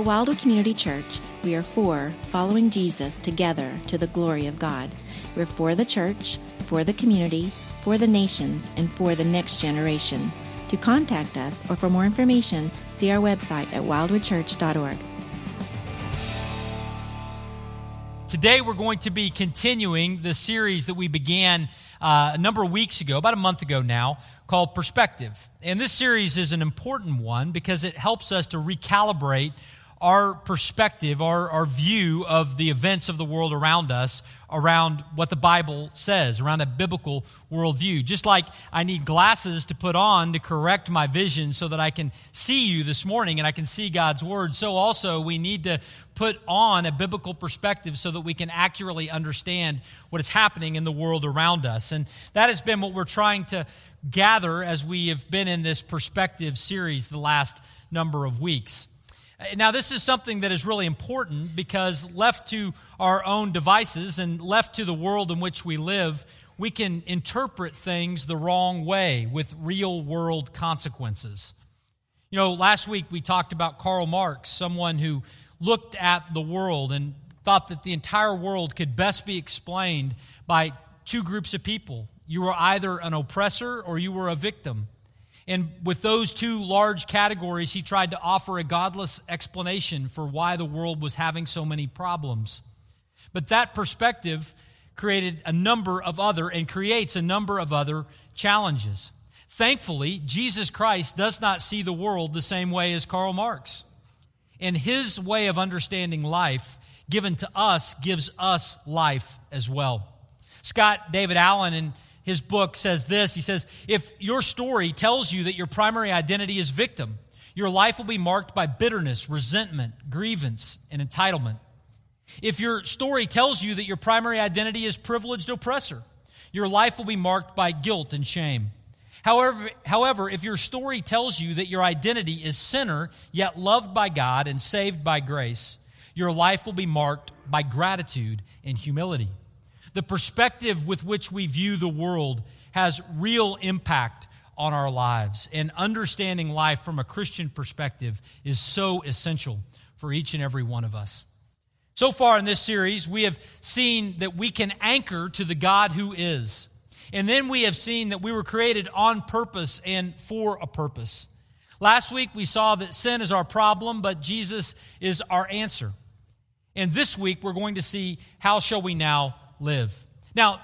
At Wildwood Community Church, we are for following Jesus together to the glory of God. We're for the church, for the community, for the nations, and for the next generation. To contact us or for more information, see our website at wildwoodchurch.org. Today, we're going to be continuing the series that we began uh, a number of weeks ago, about a month ago now, called Perspective. And this series is an important one because it helps us to recalibrate our perspective, our, our view of the events of the world around us, around what the Bible says, around a biblical worldview. Just like I need glasses to put on to correct my vision so that I can see you this morning and I can see God's Word, so also we need to put on a biblical perspective so that we can accurately understand what is happening in the world around us. And that has been what we're trying to gather as we have been in this perspective series the last number of weeks. Now, this is something that is really important because left to our own devices and left to the world in which we live, we can interpret things the wrong way with real world consequences. You know, last week we talked about Karl Marx, someone who looked at the world and thought that the entire world could best be explained by two groups of people. You were either an oppressor or you were a victim. And with those two large categories, he tried to offer a godless explanation for why the world was having so many problems. But that perspective created a number of other and creates a number of other challenges. Thankfully, Jesus Christ does not see the world the same way as Karl Marx. And his way of understanding life, given to us, gives us life as well. Scott David Allen, in his book says this He says, If your story tells you that your primary identity is victim, your life will be marked by bitterness, resentment, grievance, and entitlement. If your story tells you that your primary identity is privileged oppressor, your life will be marked by guilt and shame. However, however, if your story tells you that your identity is sinner, yet loved by God and saved by grace, your life will be marked by gratitude and humility. The perspective with which we view the world has real impact on our lives. And understanding life from a Christian perspective is so essential for each and every one of us. So far in this series, we have seen that we can anchor to the God who is. And then we have seen that we were created on purpose and for a purpose. Last week, we saw that sin is our problem, but Jesus is our answer. And this week, we're going to see how shall we now live. Now,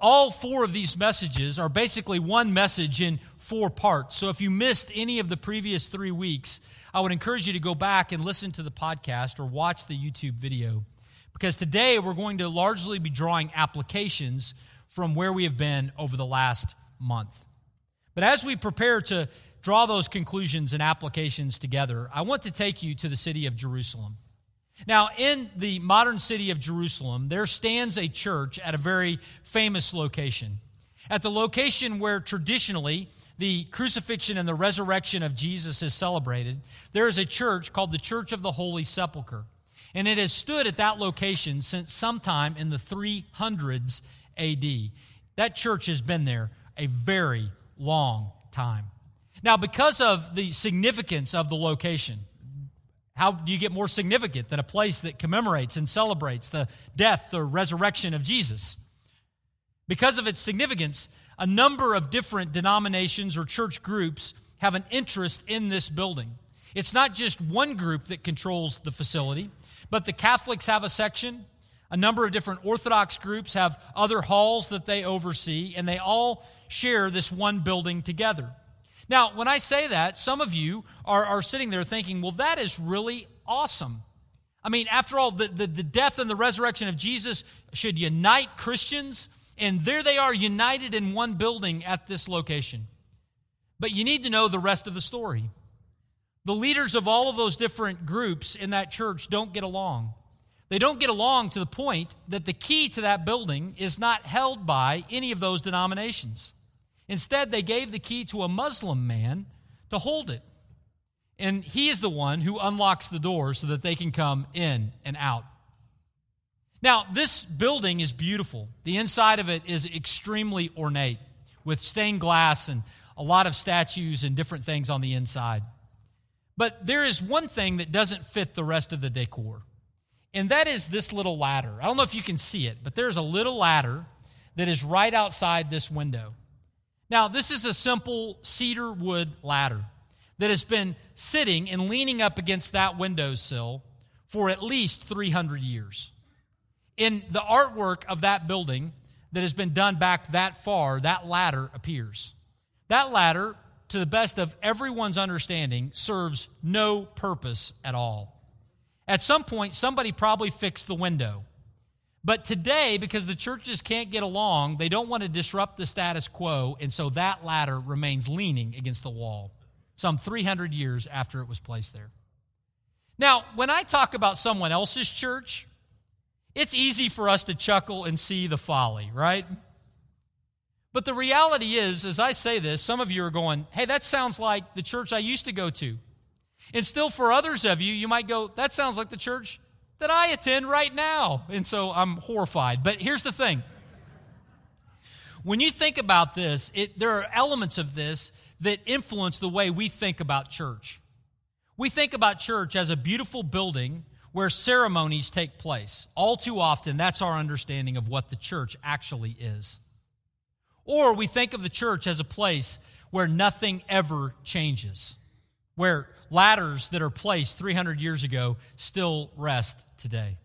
all four of these messages are basically one message in four parts. So if you missed any of the previous three weeks, I would encourage you to go back and listen to the podcast or watch the YouTube video. Because today we're going to largely be drawing applications from where we have been over the last month. But as we prepare to draw those conclusions and applications together, I want to take you to the city of Jerusalem. Now, in the modern city of Jerusalem, there stands a church at a very famous location. At the location where traditionally the crucifixion and the resurrection of Jesus is celebrated, there is a church called the Church of the Holy Sepulchre. And it has stood at that location since sometime in the 300s AD. That church has been there a very long time. Now, because of the significance of the location, how do you get more significant than a place that commemorates and celebrates the death or resurrection of Jesus? Because of its significance, a number of different denominations or church groups have an interest in this building. It's not just one group that controls the facility, but the Catholics have a section. A number of different Orthodox groups have other halls that they oversee, and they all share this one building together. Now, when I say that, some of you are, are sitting there thinking, well, that is really awesome. I mean, after all, the, the, the death and the resurrection of Jesus should unite Christians, and there they are united in one building at this location. But you need to know the rest of the story. The leaders of all of those different groups in that church don't get along. They don't get along to the point that the key to that building is not held by any of those denominations. Instead, they gave the key to a Muslim man to hold it. And he is the one who unlocks the door so that they can come in and out. Now, this building is beautiful. The inside of it is extremely ornate with stained glass and a lot of statues and different things on the inside. But there is one thing that doesn't fit the rest of the decor, and that is this little ladder. I don't know if you can see it, but there's a little ladder that is right outside this window. Now, this is a simple cedar wood ladder that has been sitting and leaning up against that windowsill for at least 300 years. In the artwork of that building that has been done back that far, that ladder appears. That ladder, to the best of everyone's understanding, serves no purpose at all. At some point, somebody probably fixed the window. But today, because the churches can't get along, they don't want to disrupt the status quo, and so that ladder remains leaning against the wall, some 300 years after it was placed there. Now, when I talk about someone else's church, it's easy for us to chuckle and see the folly, right? But the reality is, as I say this, some of you are going, hey, that sounds like the church I used to go to. And still, for others of you, you might go, that sounds like the church that I attend right now. And so I'm horrified. But here's the thing when you think about this, it, there are elements of this that influence the way we think about church. We think about church as a beautiful building where ceremonies take place. All too often, that's our understanding of what the church actually is. Or we think of the church as a place where nothing ever changes, where ladders that are placed 300 years ago still rest today.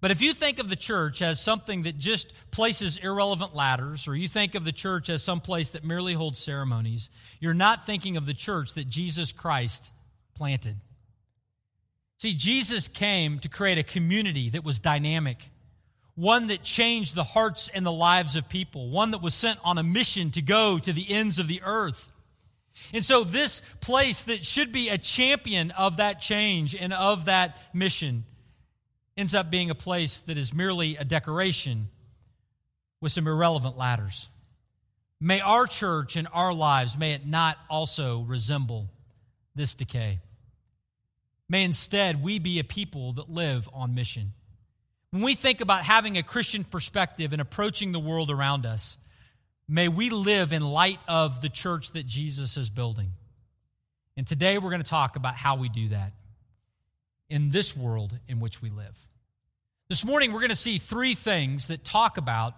But if you think of the church as something that just places irrelevant ladders, or you think of the church as some place that merely holds ceremonies, you're not thinking of the church that Jesus Christ planted. See, Jesus came to create a community that was dynamic, one that changed the hearts and the lives of people, one that was sent on a mission to go to the ends of the earth. And so, this place that should be a champion of that change and of that mission ends up being a place that is merely a decoration with some irrelevant ladders. May our church and our lives, may it not also resemble this decay. May instead we be a people that live on mission. When we think about having a Christian perspective and approaching the world around us, may we live in light of the church that Jesus is building. And today we're going to talk about how we do that in this world in which we live. This morning we're going to see three things that talk about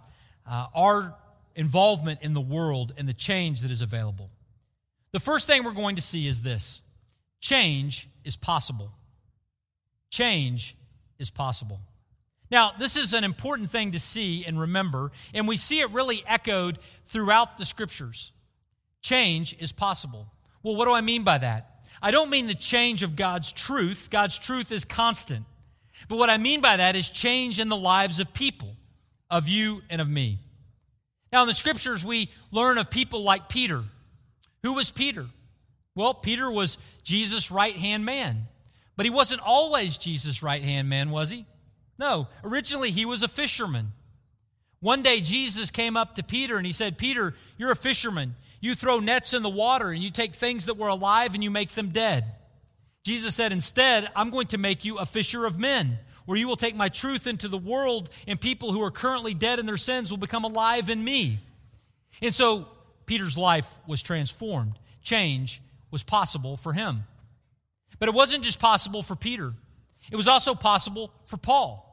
uh, our involvement in the world and the change that is available. The first thing we're going to see is this change is possible. Change is possible. Now, this is an important thing to see and remember, and we see it really echoed throughout the scriptures. Change is possible. Well, what do I mean by that? I don't mean the change of God's truth. God's truth is constant. But what I mean by that is change in the lives of people, of you and of me. Now, in the scriptures, we learn of people like Peter. Who was Peter? Well, Peter was Jesus' right hand man. But he wasn't always Jesus' right hand man, was he? No. Originally, he was a fisherman. One day, Jesus came up to Peter and he said, Peter, you're a fisherman. You throw nets in the water and you take things that were alive and you make them dead. Jesus said, Instead, I'm going to make you a fisher of men, where you will take my truth into the world, and people who are currently dead in their sins will become alive in me. And so Peter's life was transformed. Change was possible for him. But it wasn't just possible for Peter, it was also possible for Paul.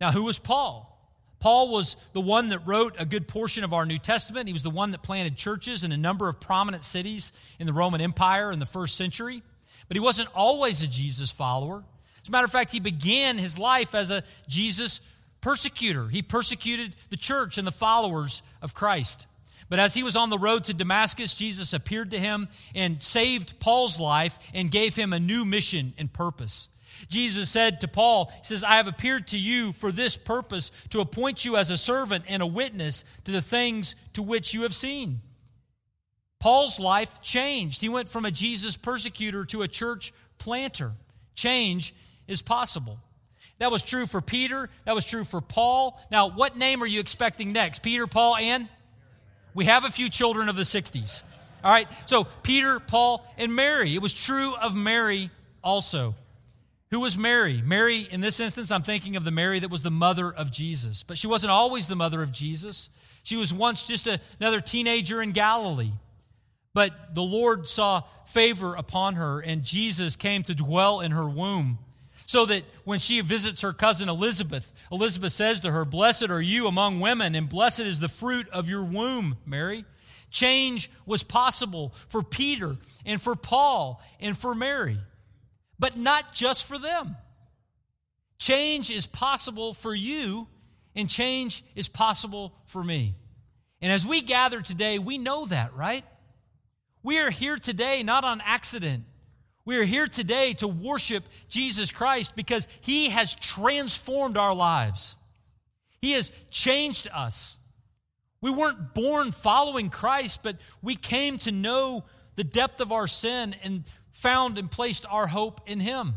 Now, who was Paul? Paul was the one that wrote a good portion of our New Testament. He was the one that planted churches in a number of prominent cities in the Roman Empire in the first century. But he wasn't always a Jesus follower. As a matter of fact, he began his life as a Jesus persecutor. He persecuted the church and the followers of Christ. But as he was on the road to Damascus, Jesus appeared to him and saved Paul's life and gave him a new mission and purpose. Jesus said to Paul, He says, I have appeared to you for this purpose, to appoint you as a servant and a witness to the things to which you have seen. Paul's life changed. He went from a Jesus persecutor to a church planter. Change is possible. That was true for Peter. That was true for Paul. Now, what name are you expecting next? Peter, Paul, and? We have a few children of the 60s. All right, so Peter, Paul, and Mary. It was true of Mary also. Who was Mary? Mary, in this instance, I'm thinking of the Mary that was the mother of Jesus. But she wasn't always the mother of Jesus. She was once just a, another teenager in Galilee. But the Lord saw favor upon her, and Jesus came to dwell in her womb. So that when she visits her cousin Elizabeth, Elizabeth says to her, Blessed are you among women, and blessed is the fruit of your womb, Mary. Change was possible for Peter and for Paul and for Mary, but not just for them. Change is possible for you, and change is possible for me. And as we gather today, we know that, right? We are here today not on accident. We are here today to worship Jesus Christ because he has transformed our lives. He has changed us. We weren't born following Christ, but we came to know the depth of our sin and found and placed our hope in him.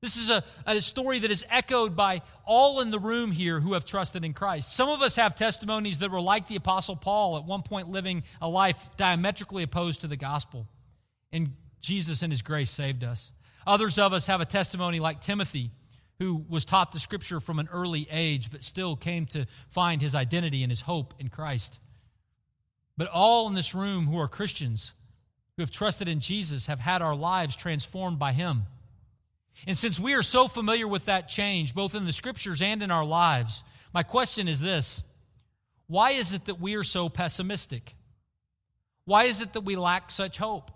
This is a, a story that is echoed by all in the room here who have trusted in Christ. Some of us have testimonies that were like the Apostle Paul, at one point living a life diametrically opposed to the gospel. And Jesus and his grace saved us. Others of us have a testimony like Timothy, who was taught the scripture from an early age, but still came to find his identity and his hope in Christ. But all in this room who are Christians, who have trusted in Jesus, have had our lives transformed by him. And since we are so familiar with that change, both in the scriptures and in our lives, my question is this Why is it that we are so pessimistic? Why is it that we lack such hope?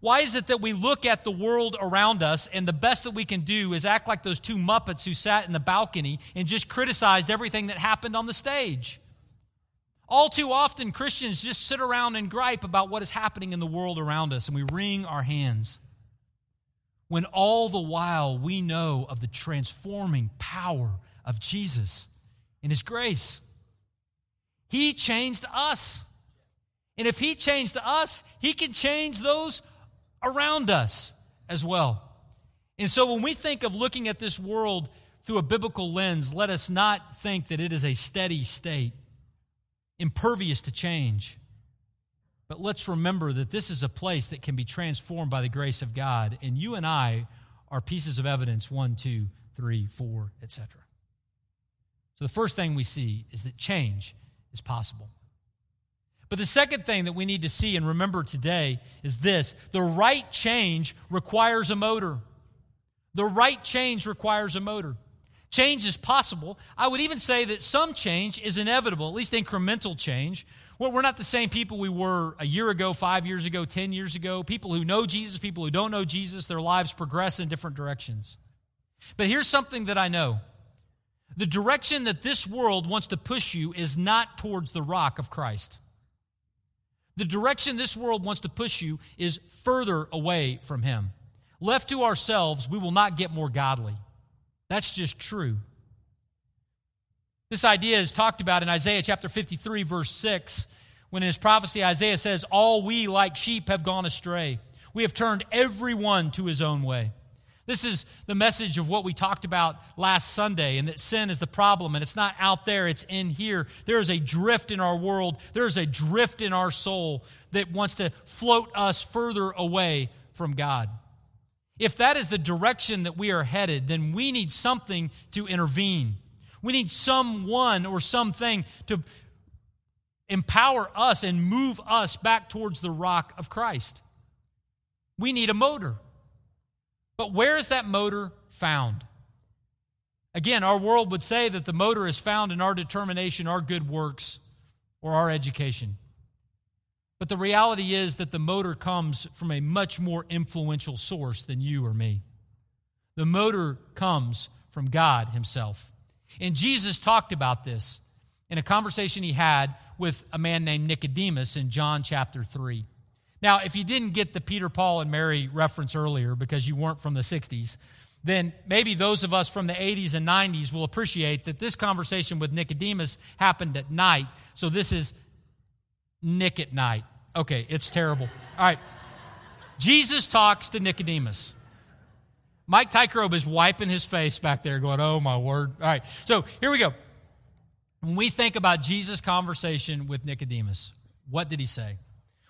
Why is it that we look at the world around us and the best that we can do is act like those two Muppets who sat in the balcony and just criticized everything that happened on the stage? All too often, Christians just sit around and gripe about what is happening in the world around us and we wring our hands when all the while we know of the transforming power of Jesus and His grace. He changed us. And if He changed us, He can change those around us as well. And so when we think of looking at this world through a biblical lens, let us not think that it is a steady state, impervious to change. But let's remember that this is a place that can be transformed by the grace of God. And you and I are pieces of evidence one, two, three, four, etc. So the first thing we see is that change is possible. But the second thing that we need to see and remember today is this the right change requires a motor. The right change requires a motor. Change is possible. I would even say that some change is inevitable, at least incremental change. We're not the same people we were a year ago, five years ago, 10 years ago. People who know Jesus, people who don't know Jesus, their lives progress in different directions. But here's something that I know the direction that this world wants to push you is not towards the rock of Christ. The direction this world wants to push you is further away from Him. Left to ourselves, we will not get more godly. That's just true. This idea is talked about in Isaiah chapter 53, verse 6, when in his prophecy, Isaiah says, All we like sheep have gone astray. We have turned everyone to his own way. This is the message of what we talked about last Sunday, and that sin is the problem, and it's not out there, it's in here. There is a drift in our world, there is a drift in our soul that wants to float us further away from God. If that is the direction that we are headed, then we need something to intervene. We need someone or something to empower us and move us back towards the rock of Christ. We need a motor. But where is that motor found? Again, our world would say that the motor is found in our determination, our good works, or our education. But the reality is that the motor comes from a much more influential source than you or me. The motor comes from God Himself. And Jesus talked about this in a conversation he had with a man named Nicodemus in John chapter 3. Now, if you didn't get the Peter, Paul, and Mary reference earlier because you weren't from the 60s, then maybe those of us from the 80s and 90s will appreciate that this conversation with Nicodemus happened at night. So this is Nick at Nite. Okay, it's terrible. All right. Jesus talks to Nicodemus. Mike Tykerobe is wiping his face back there, going, Oh, my word. All right, so here we go. When we think about Jesus' conversation with Nicodemus, what did he say?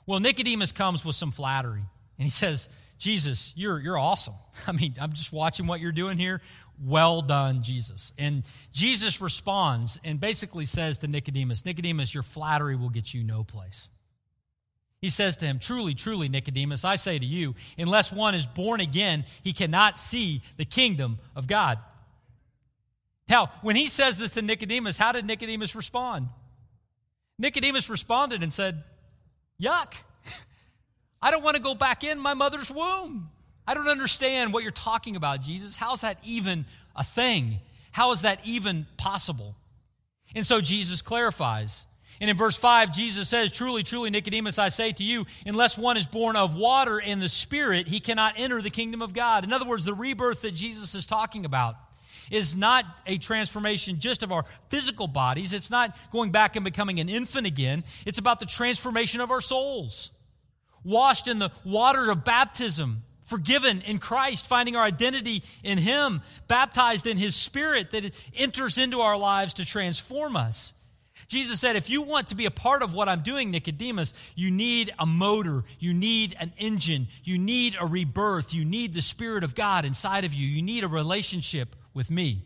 Well, Nicodemus comes with some flattery, and he says, Jesus, you're, you're awesome. I mean, I'm just watching what you're doing here. Well done, Jesus. And Jesus responds and basically says to Nicodemus, Nicodemus, your flattery will get you no place. He says to him, Truly, truly, Nicodemus, I say to you, unless one is born again, he cannot see the kingdom of God. Now, when he says this to Nicodemus, how did Nicodemus respond? Nicodemus responded and said, Yuck. I don't want to go back in my mother's womb. I don't understand what you're talking about, Jesus. How's that even a thing? How is that even possible? And so Jesus clarifies. And in verse 5, Jesus says, Truly, truly, Nicodemus, I say to you, unless one is born of water and the Spirit, he cannot enter the kingdom of God. In other words, the rebirth that Jesus is talking about is not a transformation just of our physical bodies. It's not going back and becoming an infant again. It's about the transformation of our souls. Washed in the water of baptism, forgiven in Christ, finding our identity in Him, baptized in His Spirit that enters into our lives to transform us. Jesus said, if you want to be a part of what I'm doing, Nicodemus, you need a motor, you need an engine, you need a rebirth, you need the Spirit of God inside of you, you need a relationship with me.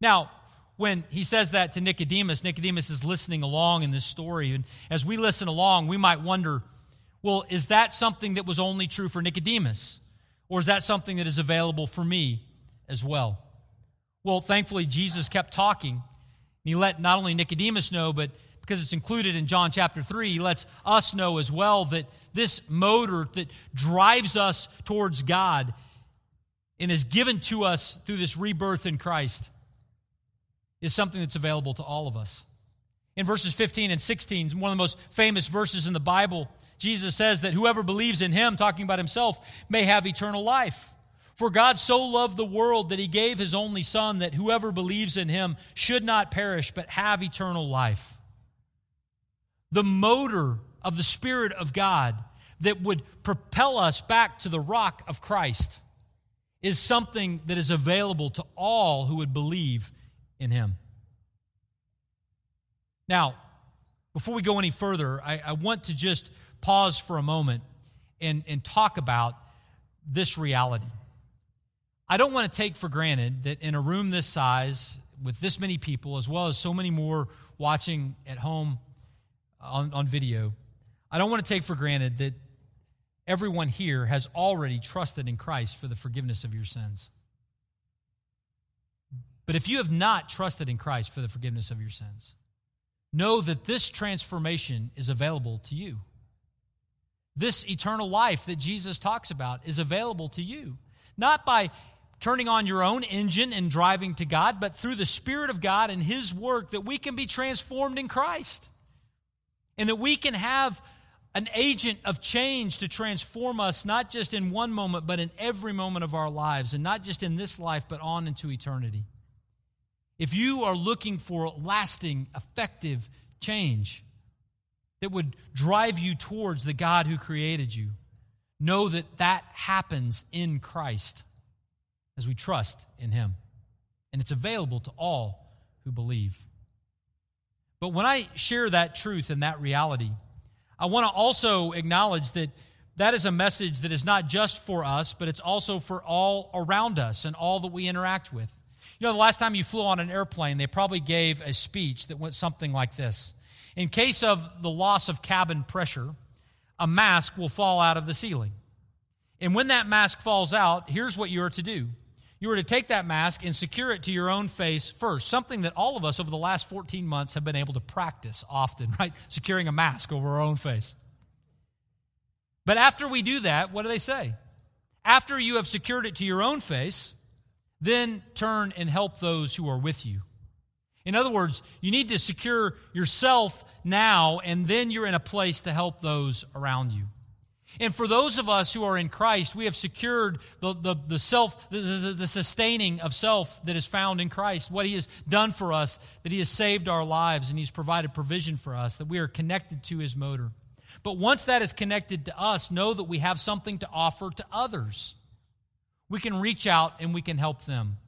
Now, when he says that to Nicodemus, Nicodemus is listening along in this story. And as we listen along, we might wonder well, is that something that was only true for Nicodemus? Or is that something that is available for me as well? Well, thankfully, Jesus kept talking. He let not only Nicodemus know, but because it's included in John chapter 3, he lets us know as well that this motor that drives us towards God and is given to us through this rebirth in Christ is something that's available to all of us. In verses 15 and 16, one of the most famous verses in the Bible, Jesus says that whoever believes in him, talking about himself, may have eternal life. For God so loved the world that he gave his only Son, that whoever believes in him should not perish, but have eternal life. The motor of the Spirit of God that would propel us back to the rock of Christ is something that is available to all who would believe in him. Now, before we go any further, I, I, want to just pause for a moment and, and talk about this reality. I don't want to take for granted that in a room this size, with this many people, as well as so many more watching at home on, on video, I don't want to take for granted that everyone here has already trusted in Christ for the forgiveness of your sins. But if you have not trusted in Christ for the forgiveness of your sins, know that this transformation is available to you. This eternal life that Jesus talks about is available to you, not by turning on your own engine and driving to God, but through the Spirit of God and His work that we can be transformed in Christ. And that we can have an agent of change to transform us, not just in one moment, but in every moment of our lives, and not just in this life, but on into eternity. If you are looking for lasting, effective change that would drive you towards the God who created you, know that that happens in Christ as we trust in Him. And it's available to all who believe. But when I share that truth and that reality, I want to also acknowledge that that is a message that is not just for us, but it's also for all around us and all that we interact with. You know, the last time you flew on an airplane, they probably gave a speech that went something like this In case of the loss of cabin pressure, a mask will fall out of the ceiling. And when that mask falls out, here's what you are to do you are to take that mask and secure it to your own face first, something that all of us over the last 14 months have been able to practice often, right? Securing a mask over our own face. But after we do that, what do they say? After you have secured it to your own face, then turn and help those who are with you. In other words, you need to secure yourself now, and then you're in a place to help those around you. And for those of us who are in Christ, we have secured the, the, the self, the, the, the, sustaining of self that is found in Christ, what He has done for us, that He has saved our lives and He's provided provision for us, that we are connected to His motor. But once that is connected to us, know that we have something to offer to others. We can reach out and we can help them.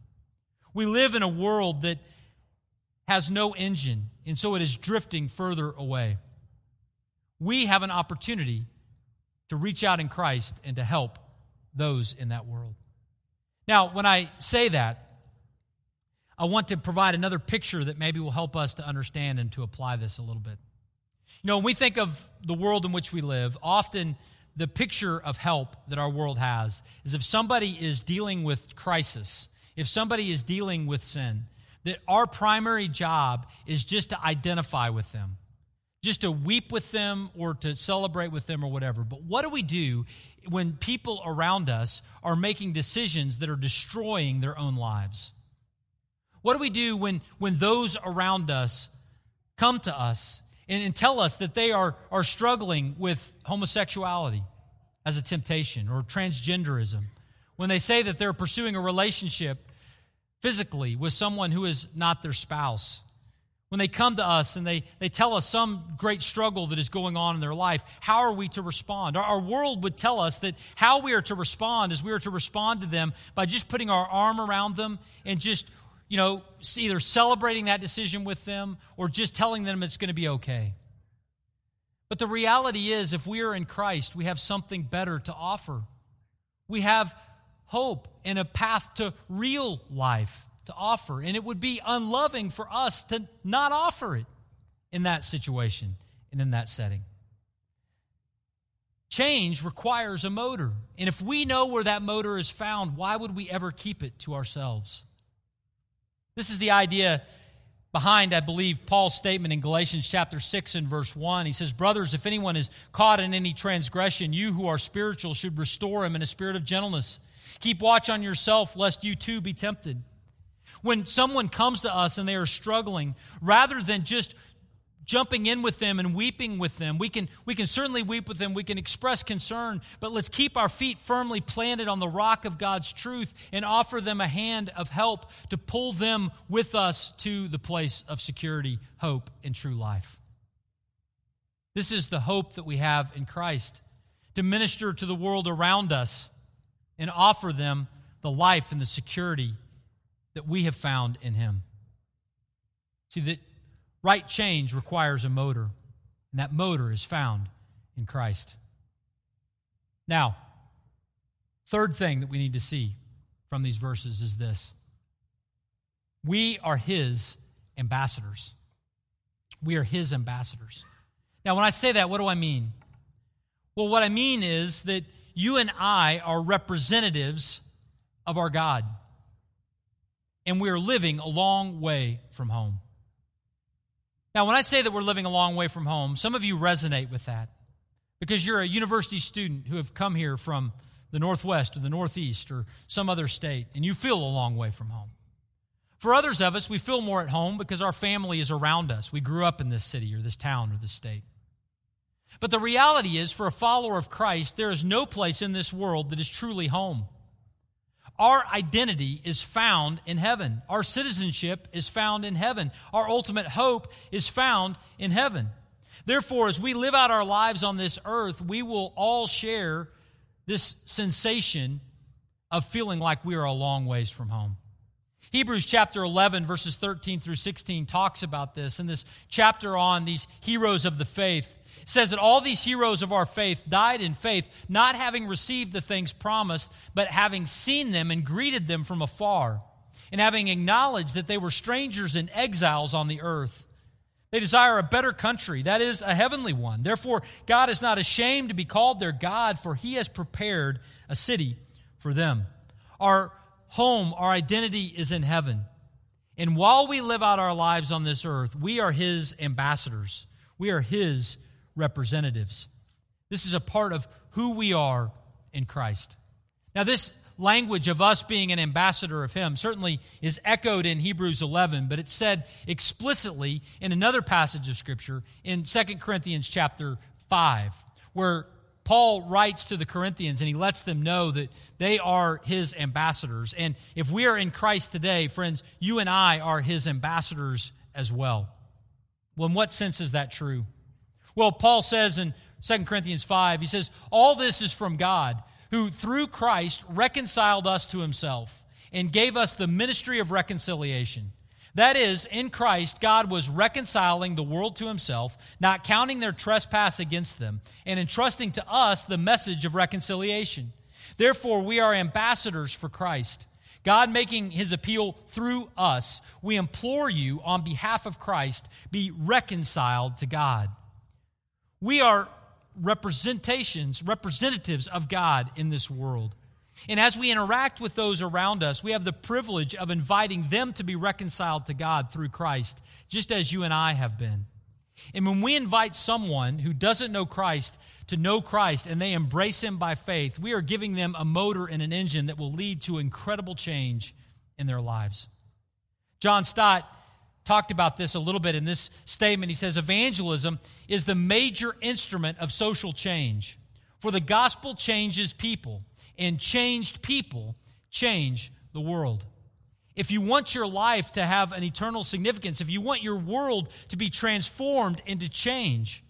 We live in a world that has no engine, and so it is drifting further away. We have an opportunity to reach out in Christ and to help those in that world. Now, when I say that, I want to provide another picture that maybe will help us to understand and to apply this a little bit. You know, when we think of the world in which we live, often the picture of help that our world has is if somebody is dealing with crisis, if somebody is dealing with sin, that our primary job is just to identify with them, just to weep with them or to celebrate with them or whatever. But what do we do when people around us are making decisions that are destroying their own lives? What do we do when, when those around us come to us and, and tell us that they are, are struggling with homosexuality as a temptation or transgenderism? When they say that they're pursuing a relationship physically with someone who is not their spouse? When they come to us and they, they tell us some great struggle that is going on in their life, how are we to respond? Our, our world would tell us that how we are to respond is we are to respond to them by just putting our arm around them and just you know, either celebrating that decision with them or just telling them it's going to be okay. But the reality is, if we are in Christ, we have something better to offer. We have hope and a path to real life to offer. And it would be unloving for us to not offer it in that situation and in that setting. Change requires a motor. And if we know where that motor is found, why would we ever keep it to ourselves? This is the idea behind, I believe, Paul's statement in Galatians chapter 6 and verse 1. He says, Brothers, if anyone is caught in any transgression, you who are spiritual should restore him in a spirit of gentleness. Keep watch on yourself, lest you too be tempted. When someone comes to us and they are struggling, rather than just jumping in with them and weeping with them. We can, we can certainly weep with them. We can express concern, but let's keep our feet firmly planted on the rock of God's truth and offer them a hand of help to pull them with us to the place of security, hope, and true life. This is the hope that we have in Christ to minister to the world around us and offer them the life and the security that we have found in Him. See, that Right change requires a motor, and that motor is found in Christ. Now, third thing that we need to see from these verses is this we are His ambassadors. We are His ambassadors. Now, when I say that, what do I mean? Well, what I mean is that you and I are representatives of our God, and we are living a long way from home. Now, when I say that we're living a long way from home, some of you resonate with that because you're a university student who have come here from the Northwest or the Northeast or some other state, and you feel a long way from home. For others of us, we feel more at home because our family is around us. We grew up in this city or this town or this state. But the reality is, for a follower of Christ, there is no place in this world that is truly home. Our identity is found in heaven. Our citizenship is found in heaven. Our ultimate hope is found in heaven. Therefore, as we live out our lives on this earth, we will all share this sensation of feeling like we are a long ways from home. Hebrews chapter 11, verses 13 through 16 talks about this. In this chapter on these heroes of the faith, it says that all these heroes of our faith died in faith, not having received the things promised, but having seen them and greeted them from afar, and having acknowledged that they were strangers and exiles on the earth. They desire a better country, that is, a heavenly one. Therefore, God is not ashamed to be called their God, for he has prepared a city for them. Our home, our identity is in heaven. And while we live out our lives on this earth, we are his ambassadors. We are his representatives. This is a part of who we are in Christ. Now, this language of us being an ambassador of Him certainly is echoed in Hebrews 11, but it's said explicitly in another passage of Scripture in 2 Corinthians chapter 5, where Paul writes to the Corinthians and he lets them know that they are his ambassadors. And if we are in Christ today, friends, you and I are his ambassadors as well. Well, in what sense is that true? Well, Paul says in 2 Corinthians 5, he says, All this is from God, who through Christ reconciled us to himself and gave us the ministry of reconciliation. That is, in Christ, God was reconciling the world to himself, not counting their trespass against them, and entrusting to us the message of reconciliation. Therefore, we are ambassadors for Christ. God making his appeal through us, we implore you on behalf of Christ, be reconciled to God. We are representations, representatives of God in this world. And as we interact with those around us, we have the privilege of inviting them to be reconciled to God through Christ, just as you and I have been. And when we invite someone who doesn't know Christ to know Christ and they embrace Him by faith, we are giving them a motor and an engine that will lead to incredible change in their lives. John Stott talked about this a little bit in this statement. He says, Evangelism is the major instrument of social change, for the gospel changes people and changed people change the world. If you want your life to have an eternal significance, if you want your world to be transformed into change,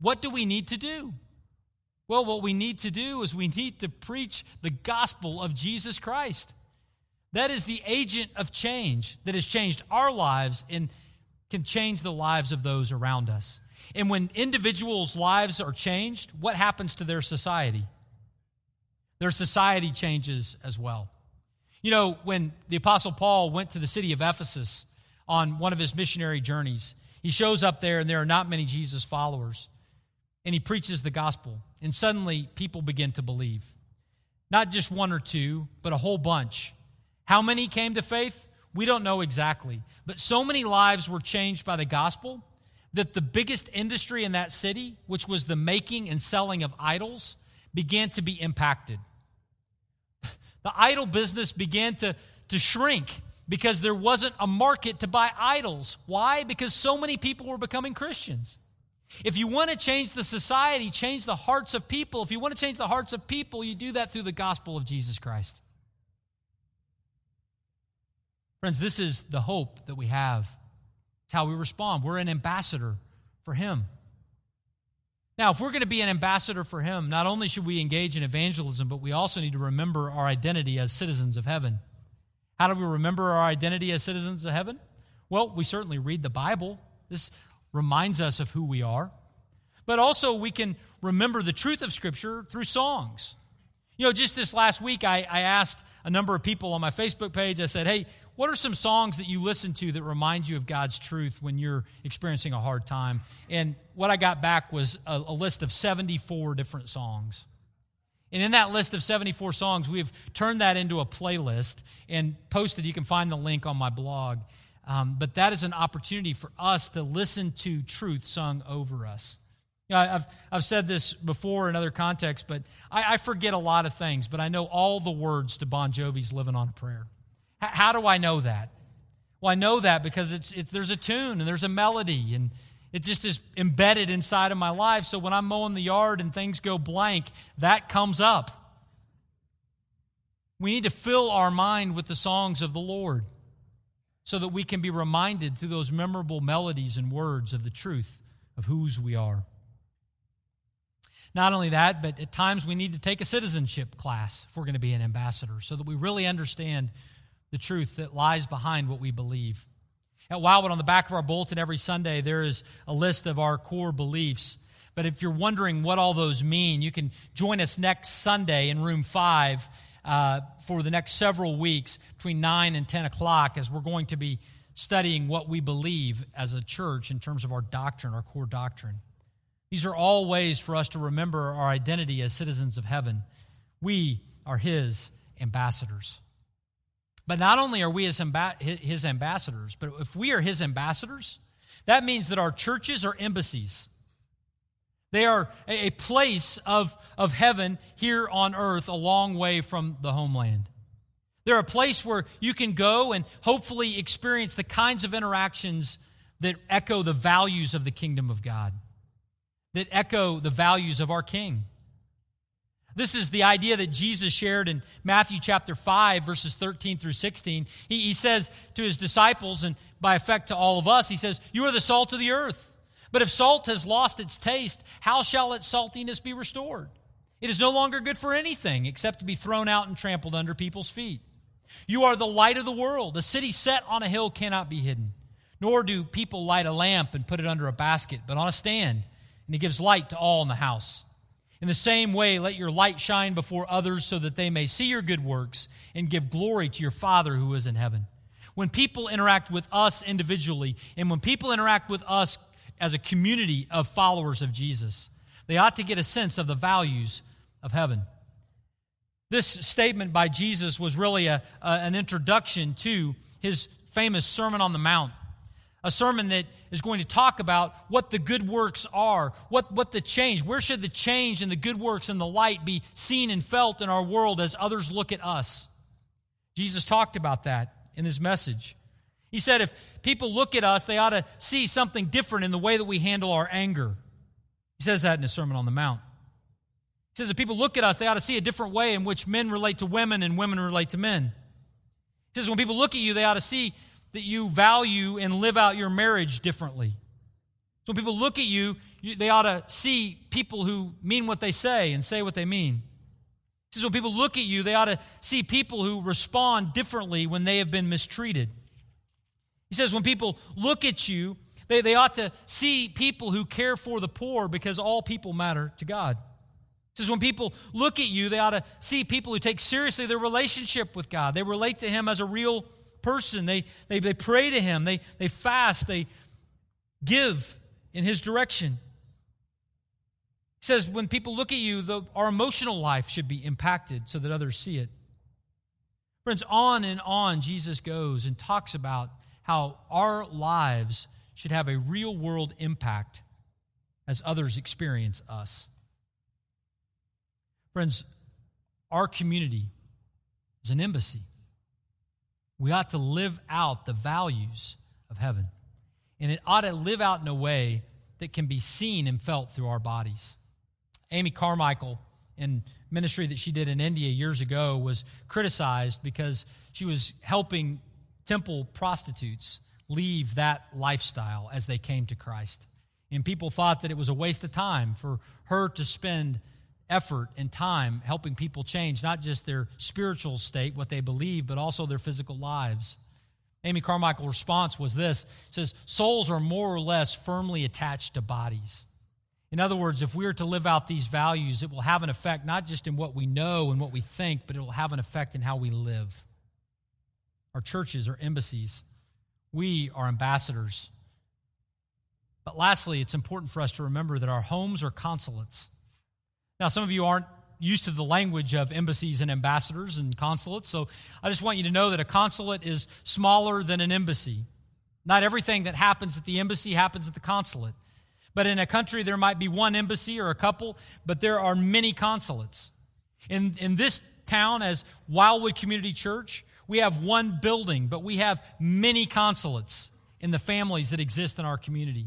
what do we need to do? Well, what we need to do is we need to preach the gospel of Jesus Christ. That is the agent of change that has changed our lives and can change the lives of those around us. And when individuals' lives are changed, what happens to their society? their society changes as well. You know, when the Apostle Paul went to the city of Ephesus on one of his missionary journeys, he shows up there and there are not many Jesus followers. And he preaches the gospel. And suddenly people begin to believe. Not just one or two, but a whole bunch. How many came to faith? We don't know exactly. But so many lives were changed by the gospel that the biggest industry in that city, which was the making and selling of idols, began to be impacted. The idol business began to, to shrink because there wasn't a market to buy idols. Why? Because so many people were becoming Christians. If you want to change the society, change the hearts of people. If you want to change the hearts of people, you do that through the gospel of Jesus Christ. Friends, this is the hope that we have. It's how we respond. We're an ambassador for Him. Now, if we're going to be an ambassador for Him, not only should we engage in evangelism, but we also need to remember our identity as citizens of heaven. How do we remember our identity as citizens of heaven? Well, we certainly read the Bible. This reminds us of who we are. But also, we can remember the truth of Scripture through songs. You know, just this last week, I, I asked a number of people on my Facebook page, I said, hey, what are some songs that you listen to that remind you of God's truth when you're experiencing a hard time? And what I got back was a, a list of 74 different songs. And in that list of 74 songs, we have turned that into a playlist and posted. You can find the link on my blog. Um, but that is an opportunity for us to listen to truth sung over us. You know, I've, I've said this before in other contexts, but I, I forget a lot of things, but I know all the words to Bon Jovi's Living on a Prayer. How do I know that? Well, I know that because it's, it's, there's a tune and there's a melody, and it just is embedded inside of my life. So when I'm mowing the yard and things go blank, that comes up. We need to fill our mind with the songs of the Lord so that we can be reminded through those memorable melodies and words of the truth of whose we are. Not only that, but at times we need to take a citizenship class if we're going to be an ambassador so that we really understand the truth that lies behind what we believe. At Wildwood, on the back of our bulletin every Sunday, there is a list of our core beliefs. But if you're wondering what all those mean, you can join us next Sunday in room five uh, for the next several weeks between 9 and 10 o'clock as we're going to be studying what we believe as a church in terms of our doctrine, our core doctrine. These are all ways for us to remember our identity as citizens of heaven. We are His ambassadors. But not only are we his, ambassadors, but if we are his ambassadors, that means that our churches are embassies. They are a place of, of heaven here on earth, a long way from the homeland. They're a place where you can go and hopefully experience the kinds of interactions that echo the values of the kingdom of God, that echo the values of our King. This is the idea that Jesus shared in Matthew chapter 5, verses 13 through 16. He, he, says to his disciples, and by effect to all of us, he says, You are the salt of the earth. But if salt has lost its taste, how shall its saltiness be restored? It is no longer good for anything except to be thrown out and trampled under people's feet. You are the light of the world. A city set on a hill cannot be hidden. Nor do people light a lamp and put it under a basket, but on a stand, and it gives light to all in the house. In the same way, let your light shine before others so that they may see your good works and give glory to your Father who is in heaven. When people interact with us individually, and when people interact with us as a community of followers of Jesus, They ought to get a sense of the values of heaven. This statement by Jesus was really a, a, an introduction to his famous Sermon on the Mount, a sermon that is going to talk about what the good works are, what, what the change, where should the change and the good works and the light be seen and felt in our world as others look at us. Jesus talked about that in his message. He said if people look at us, they ought to see something different in the way that we handle our anger. He says that in his Sermon on the Mount. He says if people look at us, they ought to see a different way in which men relate to women and women relate to men. He says when people look at you, they ought to see that you value and live out your marriage differently. So when people look at you, you, they ought to see people who mean what they say and say what they mean. He says when people look at you, they ought to see people who respond differently when they have been mistreated. He says when people look at you, they, they ought to see people who care for the poor because all people matter to God. He says when people look at you, they ought to see people who take seriously their relationship with God. They relate to Him as a real person. They, they, they pray to Him. They, they fast. They give in His direction. He says, when people look at you, the, our emotional life should be impacted so that others see it. Friends, on and on Jesus goes and talks about how our lives should have a real world impact as others experience us. Friends, our community is an embassy we ought to live out the values of heaven. And it ought to live out in a way that can be seen and felt through our bodies. Amy Carmichael, in ministry that she did in India years ago, was criticized because she was helping temple prostitutes leave that lifestyle as they came to Christ. And people thought that it was a waste of time for her to spend effort and time helping people change not just their spiritual state, what they believe, but also their physical lives. Amy Carmichael's response was this says, Souls are more or less firmly attached to bodies. In other words, if we are to live out these values, it will have an effect not just in what we know and what we think, but it will have an effect in how we live. Our churches are embassies, we are ambassadors. But lastly, it's important for us to remember that our homes are consulates. Now, some of you aren't used to the language of embassies and ambassadors and consulates, so I just want you to know that a consulate is smaller than an embassy. Not everything that happens at the embassy happens at the consulate. But in a country, there might be one embassy or a couple, but there are many consulates. In, in this town, as Wildwood Community Church, we have one building, but we have many consulates in the families that exist in our community.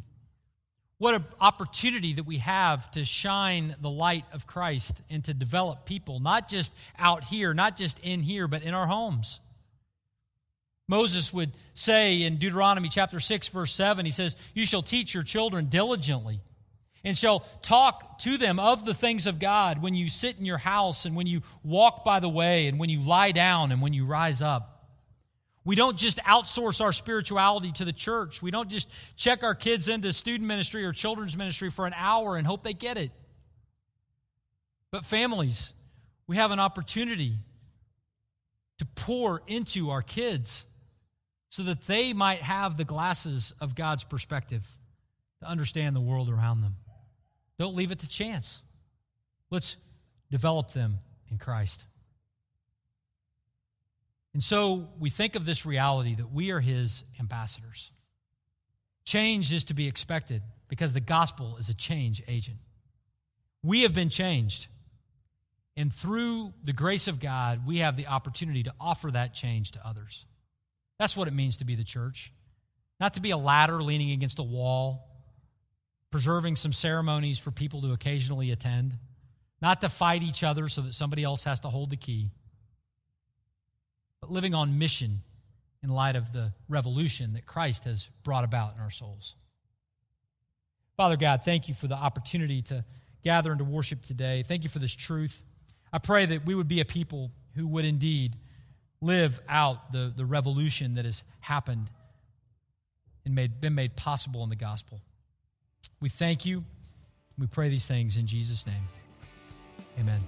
What an opportunity that we have to shine the light of Christ and to develop people, not just out here, not just in here, but in our homes. Moses would say in Deuteronomy chapter 6, verse 7, he says, You shall teach your children diligently and shall talk to them of the things of God when you sit in your house and when you walk by the way and when you lie down and when you rise up. We don't just outsource our spirituality to the church. We don't just check our kids into student ministry or children's ministry for an hour and hope they get it. But families, we have an opportunity to pour into our kids so that they might have the glasses of God's perspective to understand the world around them. Don't leave it to chance. Let's develop them in Christ. And so we think of this reality that we are his ambassadors. Change is to be expected because the gospel is a change agent. We have been changed. And through the grace of God, we have the opportunity to offer that change to others. That's what it means to be the church. Not to be a ladder leaning against a wall, preserving some ceremonies for people to occasionally attend, not to fight each other so that somebody else has to hold the key but living on mission in light of the revolution that Christ has brought about in our souls. Father God, thank you for the opportunity to gather and to worship today. Thank you for this truth. I pray that we would be a people who would indeed live out the, the revolution that has happened and made, been made possible in the gospel. We thank you. We pray these things in Jesus' name. Amen.